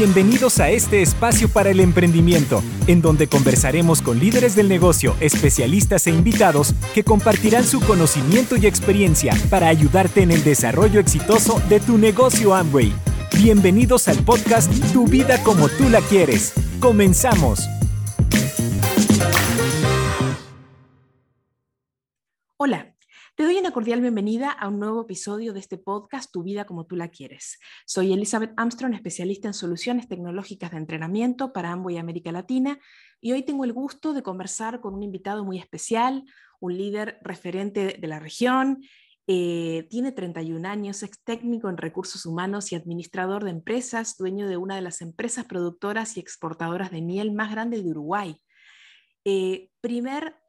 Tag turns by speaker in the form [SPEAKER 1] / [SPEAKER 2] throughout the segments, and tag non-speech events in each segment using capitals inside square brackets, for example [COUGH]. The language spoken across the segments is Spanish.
[SPEAKER 1] Bienvenidos a este espacio para el emprendimiento, en donde conversaremos con líderes del negocio, especialistas e invitados que compartirán su conocimiento y experiencia para ayudarte en el desarrollo exitoso de tu negocio Amway. Bienvenidos al podcast Tu vida como tú la quieres. Comenzamos.
[SPEAKER 2] Hola. Te doy una cordial bienvenida a un nuevo episodio de este podcast Tu vida como tú la quieres. Soy Elizabeth Armstrong, especialista en soluciones tecnológicas de entrenamiento para Amway América Latina, y hoy tengo el gusto de conversar con un invitado muy especial, un líder referente de la región. Eh, tiene 31 años, es técnico en recursos humanos y administrador de empresas, dueño de una de las empresas productoras y exportadoras de miel más grandes de Uruguay. Eh, primer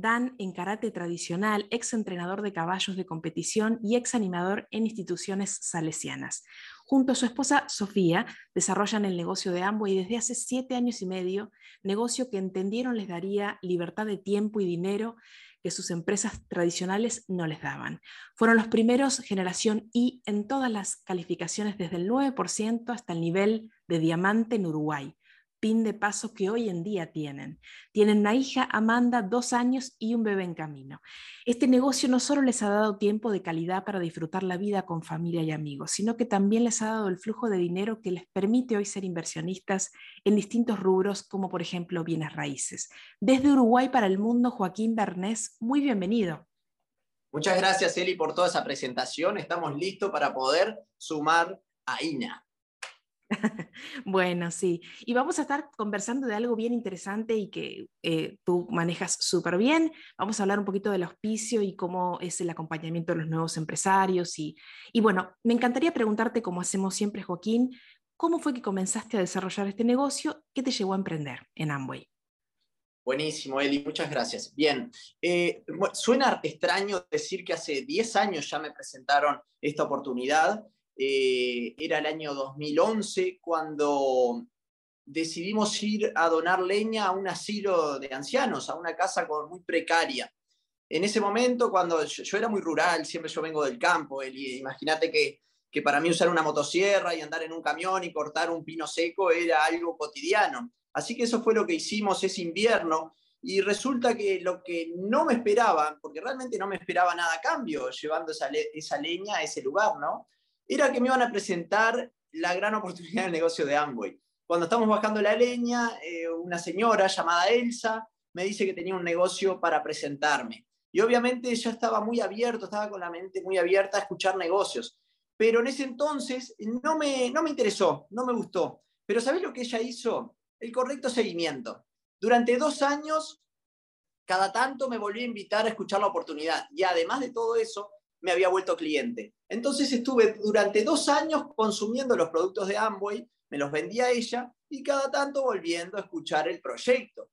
[SPEAKER 2] Dan en karate tradicional, ex entrenador de caballos de competición y ex animador en instituciones salesianas. Junto a su esposa Sofía, desarrollan el negocio de Amway desde hace siete años y medio, negocio que entendieron les daría libertad de tiempo y dinero que sus empresas tradicionales no les daban. Fueron los primeros generación I en todas las calificaciones desde el 9% hasta el nivel de diamante en Uruguay pin de paso que hoy en día tienen. Tienen una hija, Amanda, dos años y un bebé en camino. Este negocio no solo les ha dado tiempo de calidad para disfrutar la vida con familia y amigos, sino que también les ha dado el flujo de dinero que les permite hoy ser inversionistas en distintos rubros, como por ejemplo bienes raíces. Desde Uruguay para el mundo, Joaquín Bernés, muy bienvenido.
[SPEAKER 3] Muchas gracias, Eli, por toda esa presentación. Estamos listos para poder sumar a INA. [LAUGHS]
[SPEAKER 2] bueno, sí. Y vamos a estar conversando de algo bien interesante y que eh, tú manejas súper bien. Vamos a hablar un poquito del auspicio y cómo es el acompañamiento de los nuevos empresarios. Y, y bueno, me encantaría preguntarte, como hacemos siempre, Joaquín, ¿cómo fue que comenzaste a desarrollar este negocio? ¿Qué te llevó a emprender en Amway?
[SPEAKER 3] Buenísimo, Eli, muchas gracias. Bien, eh, suena extraño decir que hace 10 años ya me presentaron esta oportunidad eh, era el año 2011 cuando decidimos ir a donar leña a un asilo de ancianos, a una casa muy precaria. En ese momento, cuando yo, era muy rural, siempre yo vengo del campo, imagínate que, que para mí usar una motosierra y andar en un camión y cortar un pino seco era algo cotidiano. Así que eso fue lo que hicimos ese invierno y resulta que lo que no me esperaba, porque realmente no me esperaba nada a cambio llevando esa, esa leña a ese lugar, ¿no? Era que me iban a presentar la gran oportunidad del negocio de Amway. Cuando estamos bajando la leña, eh, una señora llamada Elsa me dice que tenía un negocio para presentarme. Y obviamente yo estaba muy abierto, estaba con la mente muy abierta a escuchar negocios. Pero en ese entonces no me, no me interesó, no me gustó. Pero ¿sabés lo que ella hizo? El correcto seguimiento. Durante dos años, cada tanto me volví a invitar a escuchar la oportunidad. Y además de todo eso, me había vuelto cliente. Entonces estuve durante dos años consumiendo los productos de Amway, me los vendía ella y cada tanto volviendo a escuchar el proyecto.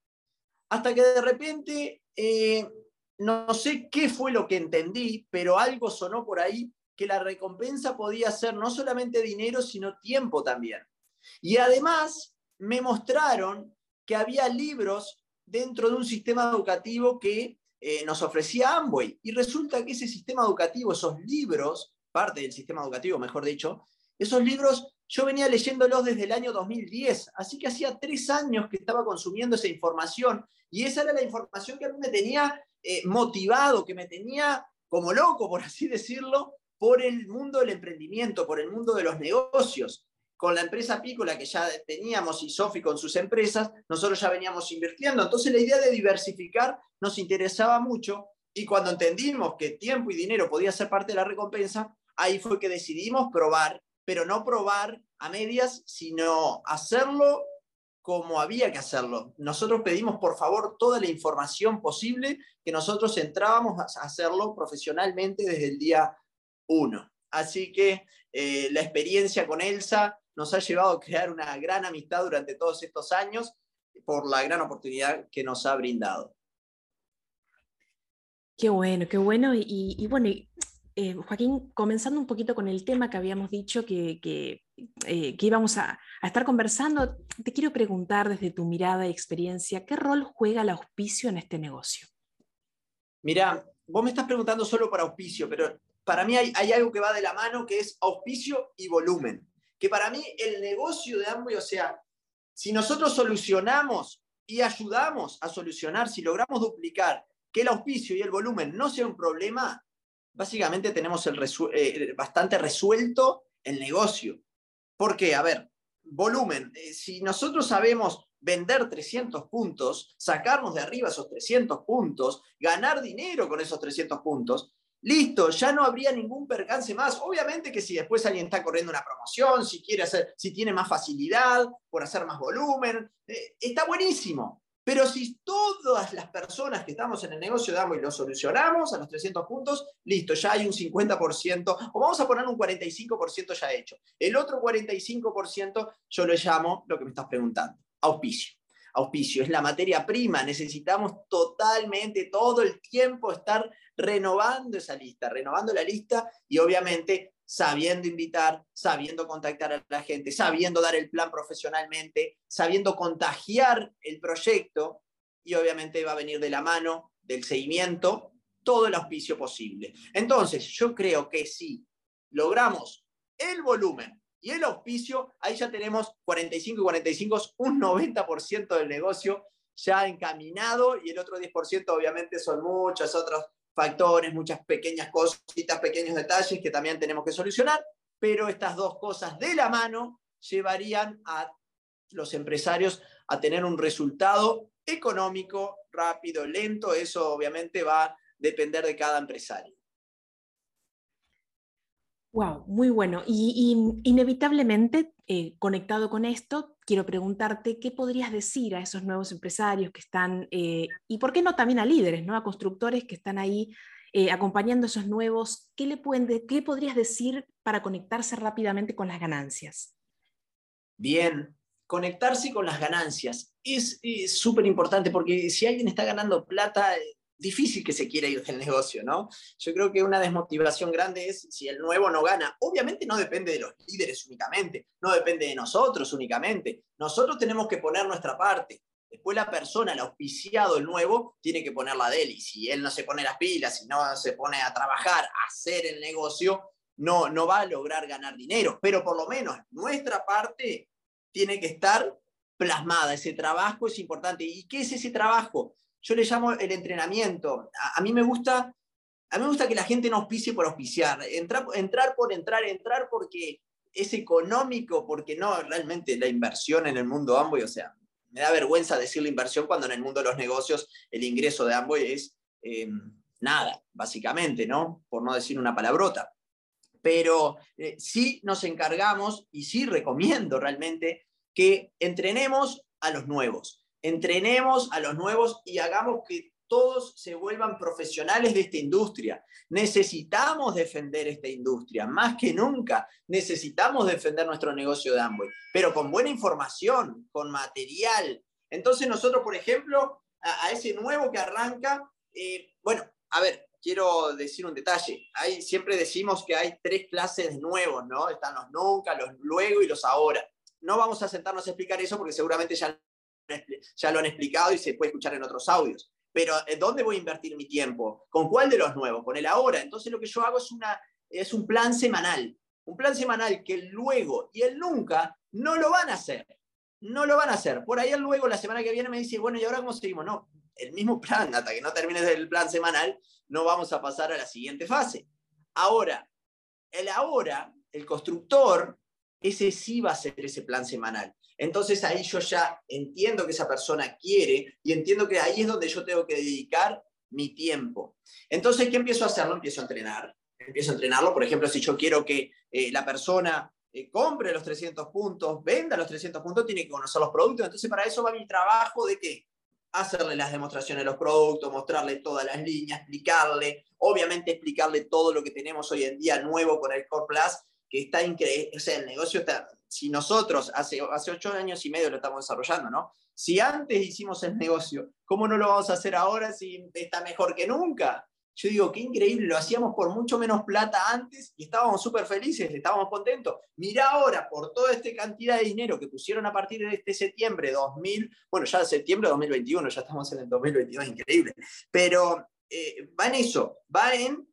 [SPEAKER 3] Hasta que de repente, eh, no sé qué fue lo que entendí, pero algo sonó por ahí que la recompensa podía ser no solamente dinero, sino tiempo también. Y además me mostraron que había libros dentro de un sistema educativo que eh, nos ofrecía Amway. Y resulta que ese sistema educativo, esos libros, parte del sistema educativo, mejor dicho, esos libros yo venía leyéndolos desde el año 2010, así que hacía tres años que estaba consumiendo esa información y esa era la información que a mí me tenía eh, motivado, que me tenía como loco, por así decirlo, por el mundo del emprendimiento, por el mundo de los negocios con la empresa Pícola que ya teníamos y Sofi con sus empresas, nosotros ya veníamos invirtiendo. Entonces la idea de diversificar nos interesaba mucho y cuando entendimos que tiempo y dinero podía ser parte de la recompensa, ahí fue que decidimos probar, pero no probar a medias, sino hacerlo como había que hacerlo. Nosotros pedimos, por favor, toda la información posible, que nosotros entrábamos a hacerlo profesionalmente desde el día uno. Así que eh, la experiencia con Elsa nos ha llevado a crear una gran amistad durante todos estos años por la gran oportunidad que nos ha brindado.
[SPEAKER 2] Qué bueno, qué bueno. Y, bueno, eh, Joaquín, comenzando un poquito con el tema que habíamos dicho que, que, eh, íbamos a, a, estar conversando, te quiero preguntar desde tu mirada y experiencia, ¿qué rol juega el auspicio en este negocio?
[SPEAKER 3] Mira, vos me estás preguntando solo por auspicio, pero para mí hay, hay algo que va de la mano que es auspicio y volumen. Que para mí el negocio de Amway, o sea, si nosotros solucionamos y ayudamos a solucionar, si logramos duplicar que el auspicio y el volumen no sea un problema, básicamente tenemos el eh, bastante resuelto el negocio. ¿Por qué? A ver, volumen. Eh, si nosotros sabemos vender 300 puntos, sacarnos de arriba esos 300 puntos, ganar dinero con esos 300 puntos, listo, ya no habría ningún percance más. Obviamente que si después alguien está corriendo una promoción, si quiere hacer, si tiene más facilidad por hacer más volumen, eh, está buenísimo. Pero si todas las personas que estamos en el negocio damos y lo solucionamos a los 300 puntos, listo, ya hay un 50%, o vamos a poner un 45% ya hecho. El otro 45% yo lo llamo lo que me estás preguntando, auspicio. Auspicio es la materia prima, necesitamos totalmente todo el tiempo estar renovando esa lista, renovando la lista y obviamente sabiendo invitar, sabiendo contactar a la gente, sabiendo dar el plan profesionalmente, sabiendo contagiar el proyecto y obviamente va a venir de la mano del seguimiento todo el auspicio posible. Entonces, yo creo que si logramos el volumen y el auspicio, ahí ya tenemos 45 y 45, un 90% del negocio ya encaminado y el otro 10% obviamente son muchos otros factores, muchas pequeñas cositas, pequeños detalles que también tenemos que solucionar, pero estas dos cosas de la mano llevarían a los empresarios a tener un resultado económico rápido, lento, eso obviamente va a depender de cada empresario.
[SPEAKER 2] Wow, muy bueno. Y, inevitablemente, eh, conectado con esto, quiero preguntarte qué podrías decir a esos nuevos empresarios que están, eh, y por qué no también a líderes, ¿no? a constructores que están ahí eh, acompañando a esos nuevos. ¿Qué, le pueden ¿Qué podrías decir para conectarse rápidamente con las ganancias?
[SPEAKER 3] Bien, conectarse con las ganancias es súper importante porque si alguien está ganando plata, difícil que se quiera ir del negocio, ¿no? Yo creo que una desmotivación grande es si el nuevo no gana. Obviamente no depende de los líderes únicamente, no depende de nosotros únicamente. Nosotros tenemos que poner nuestra parte. Después la persona, el auspiciado, el nuevo, tiene que poner la de él. Y si él no se pone las pilas, si no se pone a trabajar, a hacer el negocio, no, no va a lograr ganar dinero. Pero por lo menos nuestra parte tiene que estar plasmada. Ese trabajo es importante. ¿Y qué es ese trabajo? Yo le llamo el entrenamiento. A, mí me gusta, a mí me gusta que la gente no auspicie por auspiciar, entrar, entrar por entrar, entrar porque es económico, porque no, realmente la inversión en el mundo Amway, o sea, me da vergüenza decir la inversión cuando en el mundo de los negocios el ingreso de Amway es em, nada, básicamente, ¿no? Por no decir una palabrota. Pero eh, sí nos encargamos y sí recomiendo realmente que entrenemos a los nuevos entrenemos a los nuevos y hagamos que todos se vuelvan profesionales de esta industria. Necesitamos defender esta industria, más que nunca. Necesitamos defender nuestro negocio de Amway, pero con buena información, con material. Entonces nosotros, por ejemplo, a, ese nuevo que arranca, eh, bueno, a ver, quiero decir un detalle. Hay, siempre decimos que hay tres clases nuevos, ¿no? Están los nunca, los luego y los ahora. No vamos a sentarnos a explicar eso porque seguramente ya [LAUGHS] ya lo han explicado y se puede escuchar en otros audios. Pero eh, ¿dónde voy a invertir mi tiempo? ¿Con cuál de los nuevos? Con el ahora. Entonces lo que yo hago es, una, es un plan semanal. Un plan semanal que el luego y el nunca no lo van a hacer. No lo van a hacer. Por ahí el luego la semana que viene me dice, bueno, ¿y ahora cómo seguimos? No, el mismo plan, hasta que no termines el plan semanal, no vamos a pasar a la siguiente fase. Ahora, el ahora, el constructor, ese sí va a ser ese plan semanal. Entonces ahí yo ya entiendo que esa persona quiere y entiendo que ahí es donde yo tengo que dedicar mi tiempo. Entonces, ¿qué empiezo a hacerlo? Empiezo a entrenar. Empiezo a entrenarlo. Por ejemplo, si yo quiero que eh, la persona eh, compre los 300 puntos, venda los 300 puntos, tiene que conocer los productos. Entonces, para eso va mi trabajo de qué? Hacerle las demostraciones de los productos, mostrarle todas las líneas, explicarle, obviamente explicarle todo lo que tenemos hoy en día nuevo con el Core Plus, que está increíble, o sea, el negocio está, si nosotros hace, hace ocho años y medio lo estamos desarrollando, ¿no? Si antes hicimos el negocio, ¿cómo no lo vamos a hacer ahora si está mejor que nunca? Yo digo, qué increíble, lo hacíamos por mucho menos plata antes y estábamos súper felices, estábamos contentos. Mira ahora, por toda esta cantidad de dinero que pusieron a partir de este septiembre 2000, bueno, ya septiembre de 2021, ya estamos en el 2022, increíble. Pero eh, va en eso, va en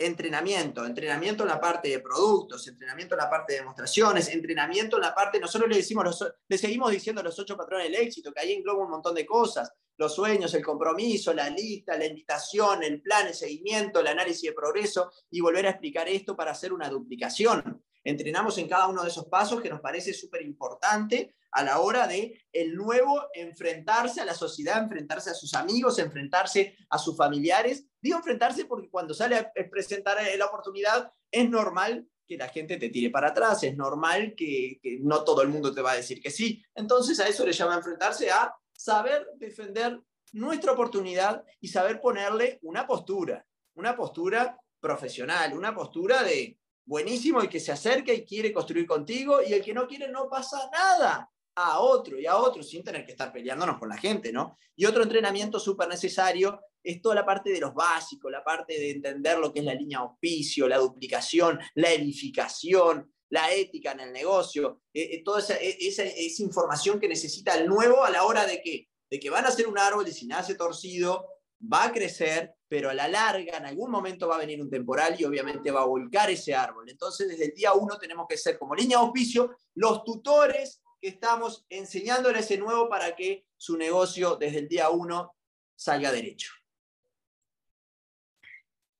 [SPEAKER 3] entrenamiento, entrenamiento en la parte de productos, entrenamiento en la parte de demostraciones, entrenamiento en la parte, nosotros le decimos, le seguimos diciendo los ocho patrones del éxito, que ahí engloba un montón de cosas, los sueños, el compromiso, la lista, la invitación, el plan, el seguimiento, el análisis de progreso y volver a explicar esto para hacer una duplicación. Entrenamos en cada uno de esos pasos que nos parece súper importante a la hora de el nuevo enfrentarse a la sociedad, enfrentarse a sus amigos, enfrentarse a sus familiares. Digo enfrentarse porque cuando sale a presentar la oportunidad es normal que la gente te tire para atrás, es normal que, que no todo el mundo te va a decir que sí. Entonces a eso le llama enfrentarse a saber defender nuestra oportunidad y saber ponerle una postura, una postura profesional, una postura de buenísimo, el que se acerca y quiere construir contigo y el que no quiere no pasa nada a otro y a otro sin tener que estar peleándonos con la gente, ¿no? Y otro entrenamiento súper necesario es toda la parte de los básicos, la parte de entender lo que es la línea auspicio, la duplicación, la edificación, la ética en el negocio, eh, eh, toda e, esa, esa, información que necesita el nuevo a la hora de que, de que van a ser un árbol y si nace torcido, va a crecer, pero a la larga, en algún momento va a venir un temporal y obviamente va a volcar ese árbol. Entonces, desde el día uno tenemos que ser como línea de auspicio los tutores que estamos enseñándole ese nuevo para que su negocio desde el día uno salga derecho.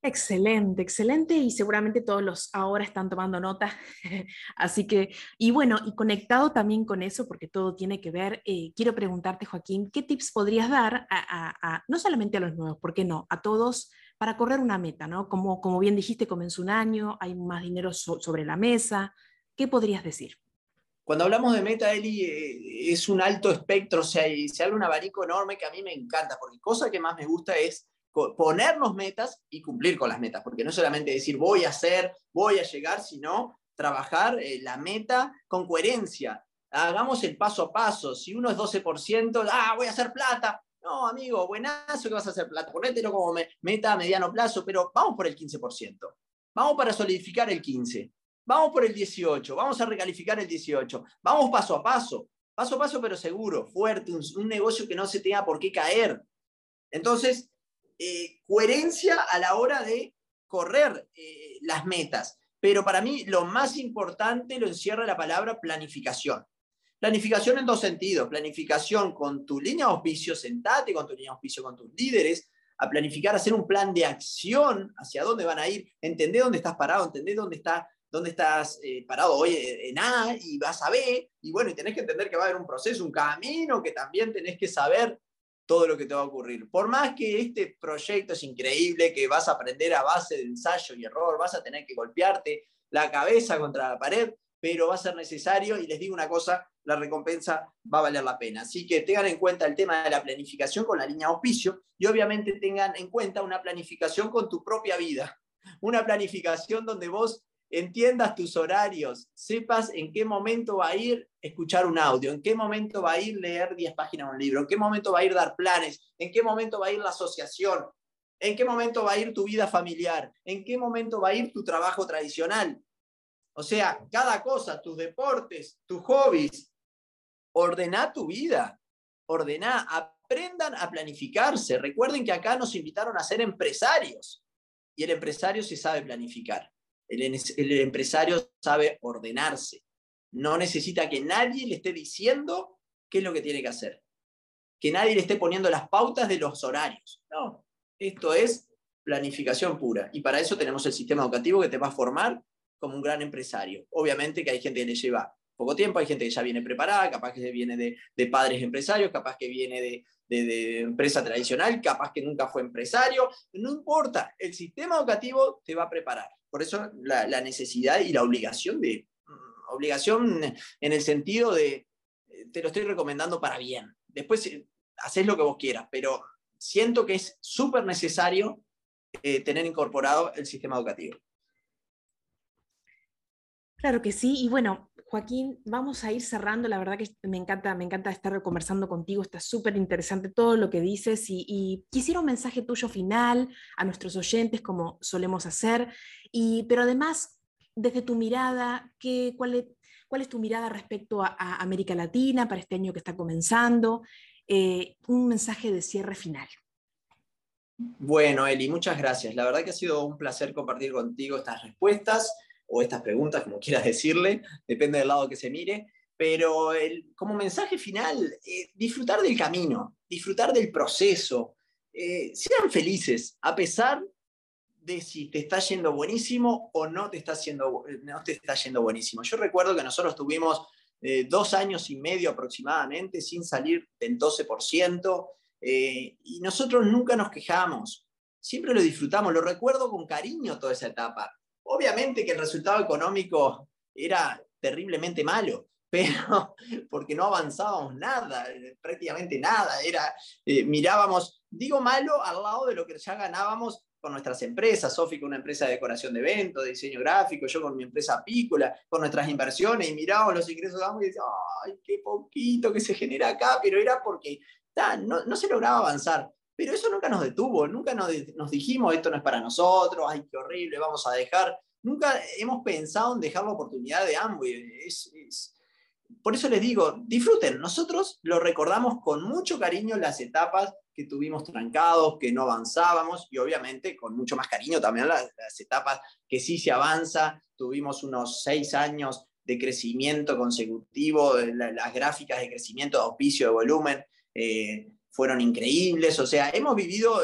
[SPEAKER 2] Excelente, excelente y seguramente todos los ahora están tomando nota. [LAUGHS] Así que, y bueno, y conectado también con eso, porque todo tiene que ver, eh, quiero preguntarte, Joaquín, ¿qué tips podrías dar a, no solamente a los nuevos, ¿por qué no? A todos para correr una meta, ¿no? Como, como bien dijiste, comenzó un año, hay más dinero sobre la mesa. ¿Qué podrías decir?
[SPEAKER 3] Cuando hablamos de meta, Eli, eh, es un alto espectro, o sea, se abre un abanico enorme que a mí me encanta, porque cosa que más me gusta es ponernos metas y cumplir con las metas, porque no solamente decir voy a hacer, voy a llegar, sino trabajar eh, la meta con coherencia. Hagamos el paso a paso. Si uno es 12%, ah, voy a hacer plata. No, amigo, buenazo que vas a hacer plata. Ponételo como meta a mediano plazo, pero vamos por el 15%. Vamos para solidificar el 15. Vamos por el 18. Vamos a recalificar el 18. Vamos paso a paso. Paso a paso, pero seguro, fuerte, un, negocio que no se tenga por qué caer. Entonces, eh, coherencia a la hora de correr eh, las metas. Pero para mí lo más importante lo encierra la palabra planificación. Planificación en dos sentidos. Planificación con tu línea de auspicio, sentate con tu línea de auspicio, con tus líderes, a planificar, hacer un plan de acción hacia dónde van a ir, entender dónde estás parado, entender dónde, está, dónde estás eh, parado hoy en A y vas a B, y bueno, y tenés que entender que va a haber un proceso, un camino, que también tenés que saber todo lo que te va a ocurrir. Por más que este proyecto es increíble, que vas a aprender a base de ensayo y error, vas a tener que golpearte la cabeza contra la pared, pero va a ser necesario y les digo una cosa, la recompensa va a valer la pena. Así que tengan en cuenta el tema de la planificación con la línea auspicio y obviamente tengan en cuenta una planificación con tu propia vida, una planificación donde vos entiendas tus horarios, sepas en qué momento va a ir escuchar un audio, en qué momento va a ir leer 10 páginas de un libro, en qué momento va a ir dar planes, en qué momento va a ir la asociación, en qué momento va a ir tu vida familiar, en qué momento va a ir tu trabajo tradicional. O sea, cada cosa, tus deportes, tus hobbies, ordena tu vida, ordena, aprendan a planificarse. Recuerden que acá nos invitaron a ser empresarios y el empresario se sabe planificar. El, empresario sabe ordenarse. No necesita que nadie le esté diciendo qué es lo que tiene que hacer. Que nadie le esté poniendo las pautas de los horarios. No, esto es planificación pura. Y para eso tenemos el sistema educativo que te va a formar como un gran empresario. Obviamente que hay gente que le lleva poco tiempo, hay gente que ya viene preparada, capaz que viene de, padres empresarios, capaz que viene de, de, empresa tradicional, capaz que nunca fue empresario. No importa, el sistema educativo te va a preparar. Por eso la, necesidad y la obligación de, mm, obligación en el sentido de, eh, te lo estoy recomendando para bien. Después eh, haces lo que vos quieras, pero siento que es súper necesario eh, tener incorporado el sistema educativo.
[SPEAKER 2] Claro que sí, y bueno, Joaquín, vamos a ir cerrando. La verdad que me encanta, me encanta estar conversando contigo. Está súper interesante todo lo que dices y, quisiera un mensaje tuyo final a nuestros oyentes, como solemos hacer. Y, pero además, desde tu mirada, ¿qué, cuál, es, ¿cuál es tu mirada respecto a, América Latina para este año que está comenzando? Eh, un mensaje de cierre final.
[SPEAKER 3] Bueno, Eli, muchas gracias. La verdad que ha sido un placer compartir contigo estas respuestas o estas preguntas, como [LAUGHS] quieras decirle, depende del lado que se mire. Pero como mensaje final, eh, disfrutar del camino, disfrutar del proceso, eh, sean felices, a pesar de si te está yendo buenísimo o no te está, no te está yendo buenísimo. Yo recuerdo que nosotros tuvimos eh, dos años y medio aproximadamente sin salir del 12%, eh, y nosotros nunca nos quejamos, siempre lo disfrutamos, lo recuerdo con cariño toda esa etapa. Obviamente que el resultado económico era terriblemente malo, [LAUGHS] pero porque no avanzábamos nada, prácticamente nada, era, eh, mirábamos, digo malo, al lado de lo que ya ganábamos con nuestras empresas, Sofi con una empresa de decoración de eventos, de diseño gráfico, yo con mi empresa apícola, con nuestras inversiones, y mirábamos los ingresos y decíamos, ay, qué poquito que se genera acá, pero era porque no, se lograba avanzar. Pero eso nunca nos detuvo, nunca nos, dijimos, esto no es para nosotros, ay, qué horrible, vamos a dejar. Nunca hemos pensado en dejar la oportunidad de Amway. Por eso les digo, disfruten. Nosotros lo recordamos con mucho cariño las etapas que tuvimos trancados, que no avanzábamos, y obviamente con mucho más cariño también las, etapas que sí se avanza. Tuvimos unos seis años de crecimiento consecutivo, las gráficas de crecimiento de auspicio de volumen eh, fueron increíbles, o sea, hemos vivido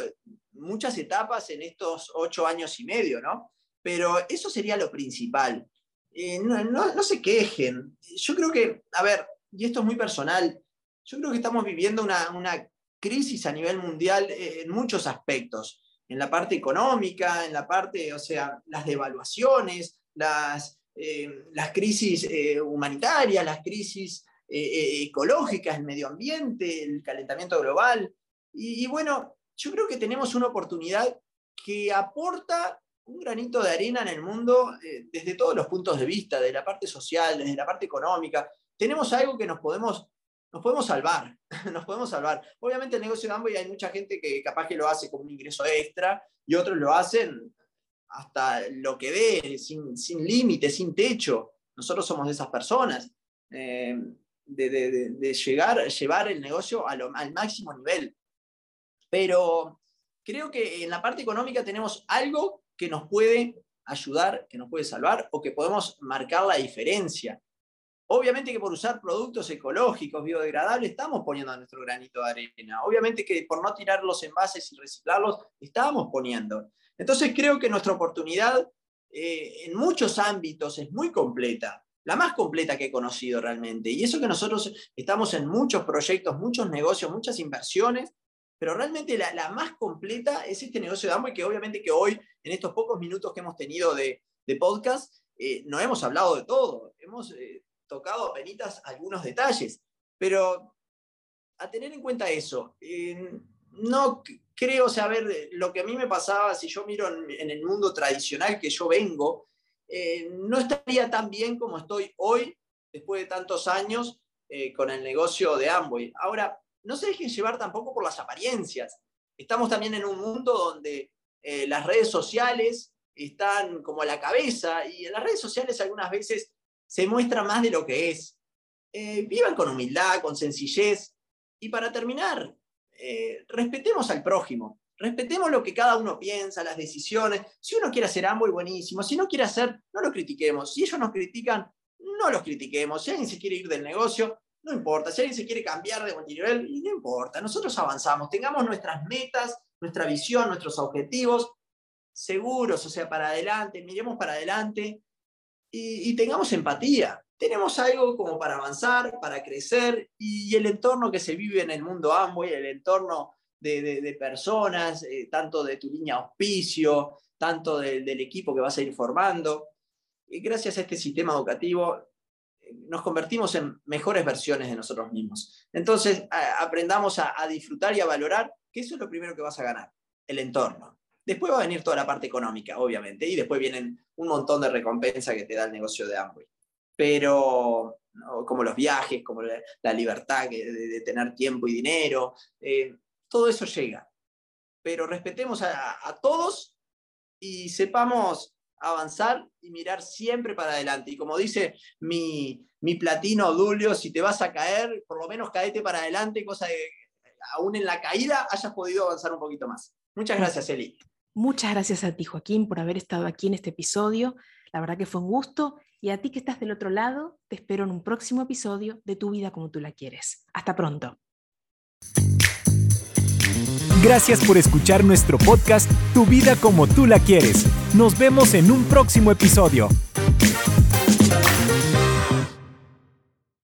[SPEAKER 3] muchas etapas en estos ocho años y medio, ¿no? Pero eso sería lo principal. Eh, no, se quejen. Yo creo que, a ver, y esto es muy personal, yo creo que estamos viviendo una, crisis a nivel mundial en muchos aspectos, en la parte económica, en la parte, o sea, las devaluaciones, las, eh, las crisis humanitarias, las crisis eh, eh, ecológicas, el medio ambiente, el calentamiento global. Y, bueno, yo creo que tenemos una oportunidad que aporta un granito de arena en el mundo eh, desde todos los puntos de vista, de la parte social, desde la parte económica. Tenemos algo que nos podemos, nos podemos salvar, [LAUGHS] nos podemos salvar. Obviamente el negocio de Amway hay mucha gente que capaz que lo hace como un ingreso extra y otros lo hacen hasta lo que dé, sin, sin límite, sin techo. Nosotros somos de esas personas de, llegar, llevar el negocio al máximo nivel. Pero creo que en la parte económica tenemos algo que nos puede ayudar, que nos puede salvar o que podemos marcar la diferencia. Obviamente que por usar productos ecológicos, biodegradables, estamos poniendo nuestro granito de arena. Obviamente que por no tirar los envases y reciclarlos, estamos poniendo. Entonces creo que nuestra oportunidad eh, en muchos ámbitos es muy completa la más completa que he conocido realmente. Y eso que nosotros estamos en muchos proyectos, muchos negocios, muchas inversiones, pero realmente la, más completa es este negocio de Amway, que obviamente que hoy, en estos pocos minutos que hemos tenido de, podcast, eh, no hemos hablado de todo, hemos eh, tocado apenas algunos detalles, pero a tener en cuenta eso, no creo saber lo que a mí me pasaba, si yo miro en el mundo tradicional que yo vengo, eh, no estaría tan bien como estoy hoy, después de tantos años, eh, con el negocio de Amway. Ahora, no se dejen llevar tampoco por las apariencias. Estamos también en un mundo donde eh, las redes sociales están como a la cabeza y en las redes sociales algunas veces se muestra más de lo que es. vivan con humildad, con sencillez. Y para terminar, respetemos al prójimo respetemos lo que cada uno piensa, las decisiones. Si uno quiere hacer ambos, buenísimo. Si no quiere hacer, no lo critiquemos. Si ellos nos critican, no los critiquemos. Si alguien se quiere ir del negocio, no importa. Si alguien se quiere cambiar de nivel, no importa. Nosotros avanzamos. Tengamos nuestras metas, nuestra visión, nuestros objetivos seguros, o sea, para adelante. Miremos para adelante y, tengamos empatía. Tenemos algo como para avanzar, para crecer y, el entorno que se vive en el mundo Amway, el entorno de, personas, eh, tanto de tu línea auspicio, tanto del equipo que vas a ir formando. Y gracias a este sistema educativo eh, nos convertimos en mejores versiones de nosotros mismos. Entonces, aprendamos a, disfrutar y a valorar que eso es lo primero que vas a ganar, el entorno. Después va a venir toda la parte económica, obviamente, y después vienen un montón de recompensas que te da el negocio de Amway. Pero, como los viajes, como la, libertad de, tener tiempo y dinero, eh, todo eso llega. Pero respetemos a, todos y sepamos avanzar y mirar siempre para adelante. Y como dice mi, platino Dulio, si te vas a caer, por lo menos caete para adelante, cosa de aún en la caída hayas podido avanzar un poquito más. Muchas gracias, Eli.
[SPEAKER 2] Muchas gracias a ti, Joaquín, por haber estado aquí en este episodio. La verdad que fue un gusto. Y a ti que estás del otro lado, te espero en un próximo episodio de Tu vida como tú la quieres. Hasta pronto.
[SPEAKER 1] Gracias por escuchar nuestro podcast Tu vida como tú la quieres. Nos vemos en un próximo episodio.